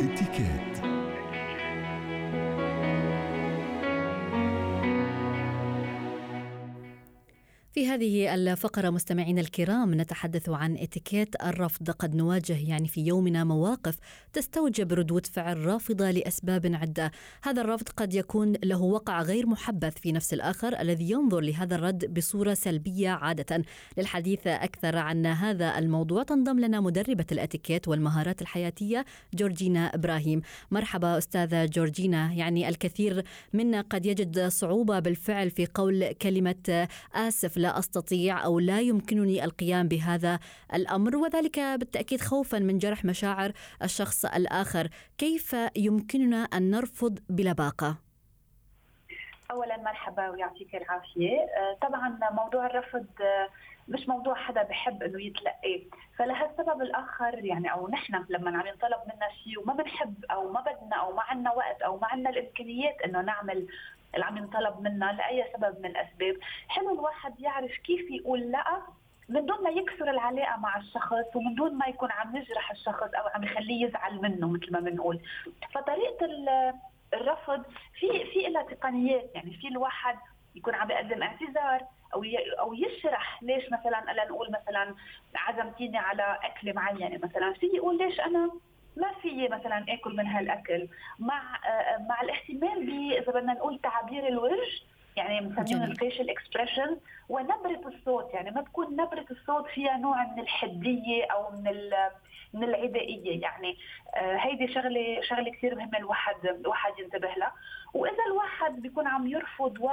Etichette. في هذه الفقرة مستمعينا الكرام نتحدث عن إتيكيت الرفض قد نواجه يعني في يومنا مواقف تستوجب ردود فعل رافضة لأسباب عدة. هذا الرفض قد يكون له وقع غير محبذ في نفس الآخر الذي ينظر لهذا الرد بصورة سلبية عادة. للحديث أكثر عن هذا الموضوع تنضم لنا مدربة الإتيكيت والمهارات الحياتية جورجينا إبراهيم. مرحبا أستاذة جورجينا. يعني الكثير منا قد يجد صعوبة بالفعل في قول كلمة آسف. لا أستطيع أو لا يمكنني القيام بهذا الأمر وذلك بالتأكيد خوفا من جرح مشاعر الشخص الآخر، كيف يمكننا أن نرفض بلباقه؟ اولا مرحبا ويعطيك العافية، آه، طبعا موضوع الرفض آه، مش موضوع حدا بحب إنه يتلقيه فلهالسبب الآخر يعني أو نحن لما عم ينطلب منا شيء وما بنحب أو ما بدنا أو ما عندنا وقت أو ما عندنا الإمكانيات إنه نعمل اللي عم ينطلب منا لأي سبب من الأسباب حلو الواحد يعرف كيف يقول لا من دون ما يكسر العلاقة مع الشخص ومن دون ما يكون عم يجرح الشخص أو عم يخليه يزعل منه مثل ما بنقول. فطريقة الرفض. في في لها تقنيات يعني في الواحد يكون عم يقدم اعتذار أو أو يشرح ليش مثلا ألا نقول مثلا عزمتيني على اكله معينة مثلا. في يقول ليش أنا ما في مثلا آكل من هالأكل؟ مع آه، مع الاهتمام ب إذا بدنا نقول تعابير الوجه يعني بنسميهم الفيشل اكسبريشن ونبرة الصوت. يعني ما تكون نبرة الصوت فيها نوع من الحدية أو من من العدائية. يعني آه هيدي شغلة شغلة كثير مهمة الواحد الواحد ينتبه لها. وإذا الواحد بيكون عم يرفض و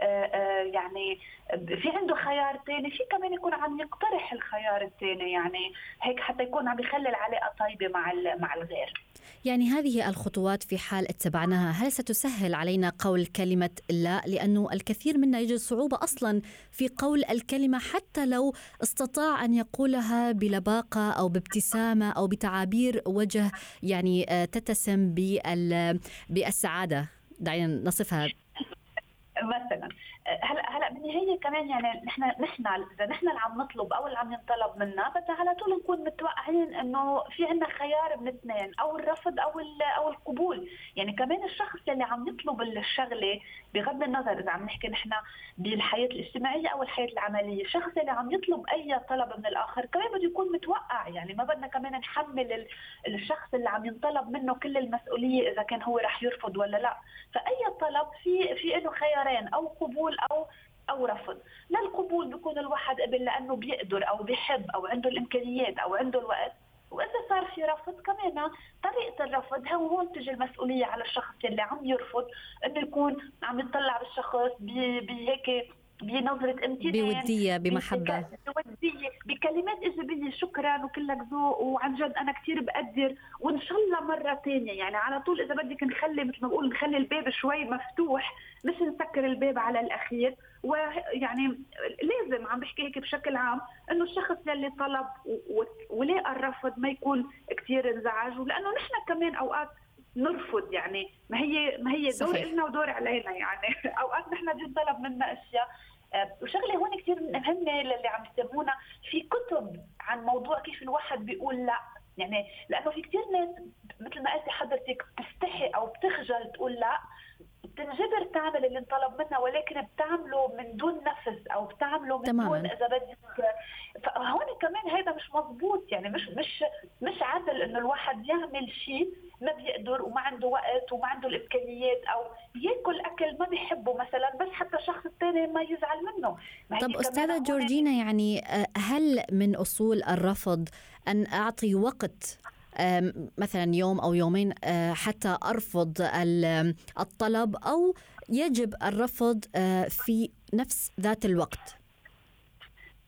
آه، آه، يعني في عنده خيار ثاني في كمان يكون عم يقترح الخيار الثاني يعني هيك حتى يكون عم يخلي العلاقه طيبة مع مع الغير. يعني هذه الخطوات في حال اتبعناها هل ستسهل علينا قول كلمة لا؟ لأنه الكثير منا يجد صعوبة أصلا في قول الكلمة حتى لو استطاع أن يقولها بلباقة أو بابتسامة أو بتعابير وجه يعني آه، تتسم بالسعادة. دعينا نصفها. مثلا. هلا هلا بالنهاية كمان يعني نحن نحن إذا نحن اللي عم نطلب أو اللي عم ينطلب منا بدنا على طول نكون متوقعين إنه في عندنا خيار من اثنين أو الرفض أو أو القبول. يعني كمان الشخص اللي عم يطلب الشغلة بغض النظر إذا عم نحكي نحن بالحياة الاجتماعية أو الحياة العملية الشخص اللي عم يطلب أي طلب من الآخر كمان بده يكون متوقع. يعني ما بدنا كمان نحمل الشخص اللي عم ينطلب منه كل المسؤولية إذا كان هو رح يرفض ولا لا. فأي طلب في في له خيارين أو قبول أو أو رفض. لا القبول بيكون الواحد قبل لأنه بيقدر أو بيحب أو عنده الإمكانيات أو عنده الوقت. وإذا صار في رفض كمان طريقة الرفض هو هون تجي المسؤولية على الشخص اللي عم يرفض إنه يكون عم يطلع بالشخص بهيك بنظرة امتنان بودية بمحبة. بودية بكلمات إيجابية شكرا وكلك ذوق وعن جد أنا كثير بقدر وإن شاء الله مرة ثانية يعني على طول إذا بدك نخلي مثل ما بقول نخلي الباب شوي مفتوح مش نسكر الباب على الأخير. ويعني لازم عم بحكي هيك بشكل عام إنه الشخص يلي طلب ولقى الرفض ما يكون كثير انزعج. ولأنه نحن كمان أوقات نرفض يعني ما هي ما هي دور لنا ودور علينا يعني. أوقات نحن بينطلب منا أشياء آه، وشغله هون كثير مهمه للي عم يستمعونا في كتب عن موضوع كيف الواحد بيقول لا؟ يعني لأنه في كثير ناس مثل ما قلتي حضرتك بتستحي أو بتخجل تقول لا بتنجبر تعمل اللي انطلب منها ولكن بتعمله من دون نفس أو بتعمله من تماما. دون إذا بدك فهون كمان هذا مش مزبوط يعني مش مش مش عدل إنه الواحد يعمل شيء ما بيقدر وما عنده وقت وما عنده الإمكانيات أو ياكل أكل ما بيحبه مثلا بس حتى الشخص الثاني ما يزعل منه طب أستاذة جورجينا يعني آه، هل من أصول الرفض أن أعطي وقت مثلا يوم أو يومين آه، حتى أرفض الطلب أو يجب الرفض آه، في نفس ذات الوقت.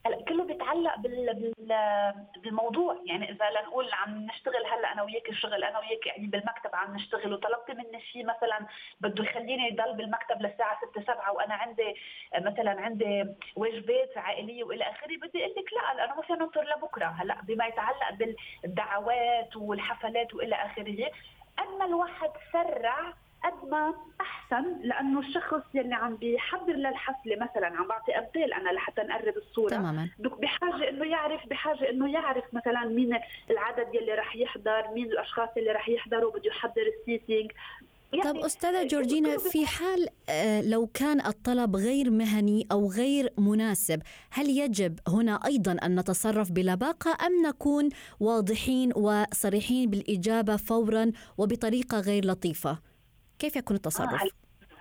هلا كله بيتعلق بال... بالموضوع. يعني إذا لنقول عم نشتغل هلأ أنا وياك الشغل أنا وياك يعني بالمكتب عم نشتغل وطلبت مني شيء مثلا بده يخليني ضل بالمكتب للساعة 6 7 وأنا عندي مثلا عندي واجبات عائلية وإلى آخره بدي أقول لك لا أنا ما فينا ننطر لبكرة. هلأ بما يتعلق بالدعوات والحفلات وإلى آخره أما الواحد سرع قد ما أحسن لأنه الشخص يلي عم بيحضر للحفلة مثلا عم بعطي امثال أنا لحتى نقرب الصورة. تماما. بحاجة إنه يعرف بحاجة إنه يعرف مثلا مين العدد يلي رح يحضر مين الأشخاص اللي رح يحضروا بده يحضر السيتينج. يعني طب أستاذة جورجينا في حال آه، لو كان الطلب غير مهني أو غير مناسب هل يجب هنا أيضا أن نتصرف بلباقة أم نكون واضحين وصريحين بالإجابة فورا وبطريقة غير لطيفة؟ كيف يكون التصرف؟ آه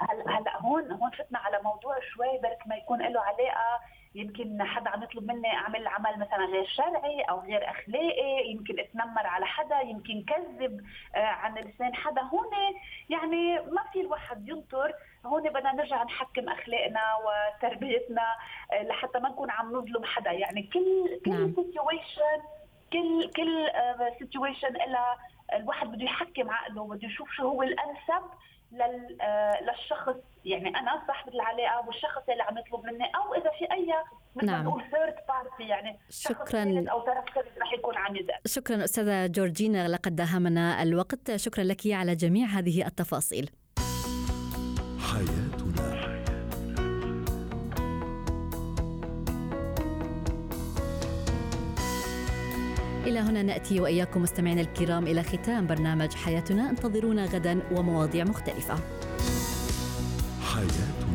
هلا هلا هون هون فتنا على موضوع شوي برك ما يكون له علاقة. يمكن حدا عم يطلب مني أعمل عمل مثلا غير شرعي أو غير أخلاقي. يمكن أتنمر على حدا يمكن كذب آه، عن لسان حدا. هون يعني ما في الواحد ينطر. هون بدنا نرجع نحكم أخلاقنا وتربيتنا آه، لحتى ما نكون عم نظلم حدا. يعني كل كل نعم. situation كل كل situation آه، لها الواحد بده يحكم عقله بده يشوف شو هو الأنسب آه، للشخص. يعني أنا صاحبة العلاقة والشخص اللي عم يطلب مني أو إذا في أي مثل نعم. نقول third party يعني شكرا. أو طرف ثالث رح يكون عم يزعل شكرا أستاذة جورجينا لقد داهمنا الوقت. شكرا لك على جميع هذه التفاصيل. حياتنا إلى هنا نأتي وإياكم مستمعينا الكرام إلى ختام برنامج حياتنا انتظرونا غدا ومواضيع مختلفة. حياتنا